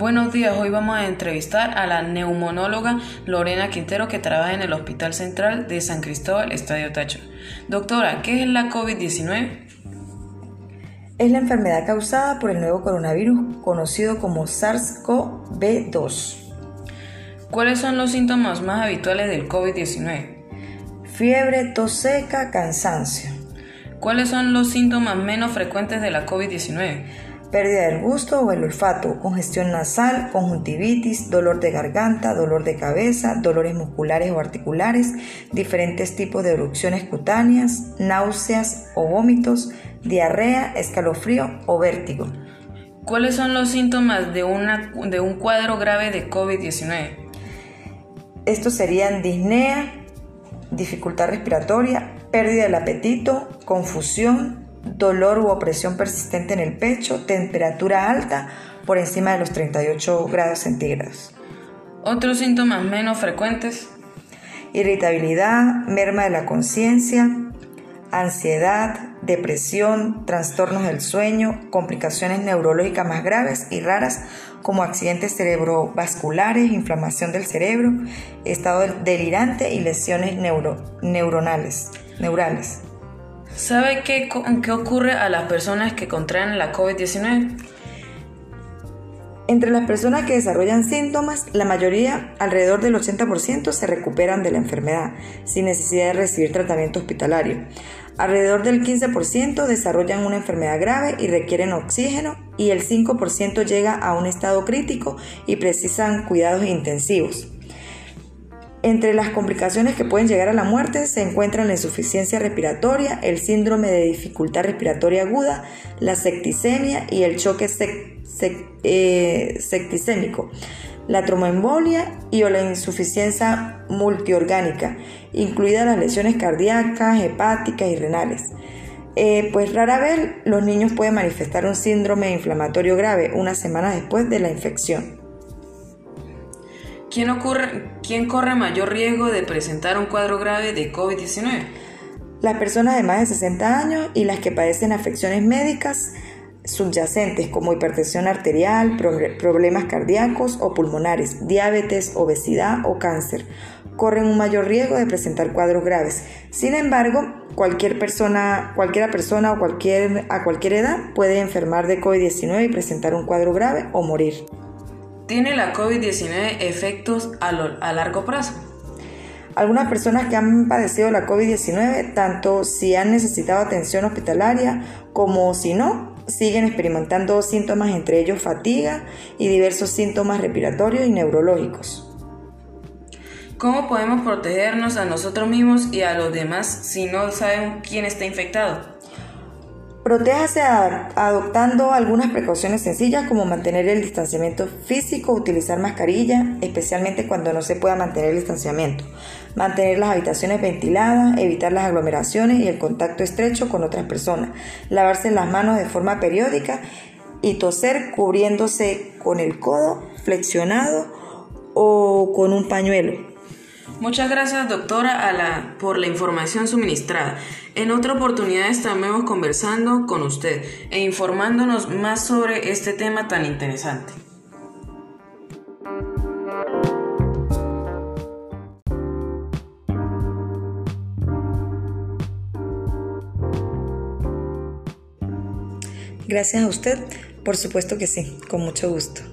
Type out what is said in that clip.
Buenos días, hoy vamos a entrevistar a la neumonóloga Lorena Quintero que trabaja en el Hospital Central de San Cristóbal, Estadio Tacho. Doctora, ¿qué es la COVID-19? Es la enfermedad causada por el nuevo coronavirus conocido como SARS-CoV-2. ¿Cuáles son los síntomas más habituales del COVID-19? Fiebre, tos seca, cansancio. ¿Cuáles son los síntomas menos frecuentes de la COVID-19? Pérdida del gusto o el olfato, congestión nasal, conjuntivitis, dolor de garganta, dolor de cabeza, dolores musculares o articulares, diferentes tipos de erupciones cutáneas, náuseas o vómitos, diarrea, escalofrío o vértigo. ¿Cuáles son los síntomas de, una, de un cuadro grave de COVID-19? Estos serían disnea, dificultad respiratoria, pérdida del apetito, confusión, dolor u opresión persistente en el pecho, temperatura alta por encima de los 38 grados centígrados. Otros síntomas menos frecuentes. Irritabilidad, merma de la conciencia, ansiedad, depresión, trastornos del sueño, complicaciones neurológicas más graves y raras como accidentes cerebrovasculares, inflamación del cerebro, estado delirante y lesiones neuronales, neurales. ¿Sabe qué, qué ocurre a las personas que contraen la COVID-19? Entre las personas que desarrollan síntomas, la mayoría, alrededor del 80%, se recuperan de la enfermedad sin necesidad de recibir tratamiento hospitalario. Alrededor del 15% desarrollan una enfermedad grave y requieren oxígeno y el 5% llega a un estado crítico y precisan cuidados intensivos. Entre las complicaciones que pueden llegar a la muerte se encuentran la insuficiencia respiratoria, el síndrome de dificultad respiratoria aguda, la septicemia y el choque eh, septicémico, la tromboembolia y o la insuficiencia multiorgánica, incluidas las lesiones cardíacas, hepáticas y renales. Eh, pues rara vez los niños pueden manifestar un síndrome inflamatorio grave una semana después de la infección. ¿Quién, ocurre, ¿Quién corre mayor riesgo de presentar un cuadro grave de COVID-19? Las personas de más de 60 años y las que padecen afecciones médicas subyacentes como hipertensión arterial, problemas cardíacos o pulmonares, diabetes, obesidad o cáncer, corren un mayor riesgo de presentar cuadros graves. Sin embargo, cualquier persona, cualquiera persona o cualquier, a cualquier edad puede enfermar de COVID-19 y presentar un cuadro grave o morir. ¿Tiene la COVID-19 efectos a, largo plazo? Algunas personas que han padecido la COVID-19, tanto si han necesitado atención hospitalaria como si no, siguen experimentando síntomas, entre ellos fatiga y diversos síntomas respiratorios y neurológicos. ¿Cómo podemos protegernos a nosotros mismos y a los demás si no saben quién está infectado? Protéjase adoptando algunas precauciones sencillas como mantener el distanciamiento físico, utilizar mascarilla, especialmente cuando no se pueda mantener el distanciamiento, mantener las habitaciones ventiladas, evitar las aglomeraciones y el contacto estrecho con otras personas, lavarse las manos de forma periódica y toser cubriéndose con el codo flexionado o con un pañuelo. Muchas gracias, doctora, por la información suministrada. En otra oportunidad estaremos conversando con usted e informándonos más sobre este tema tan interesante. Gracias a usted, por supuesto que sí, con mucho gusto.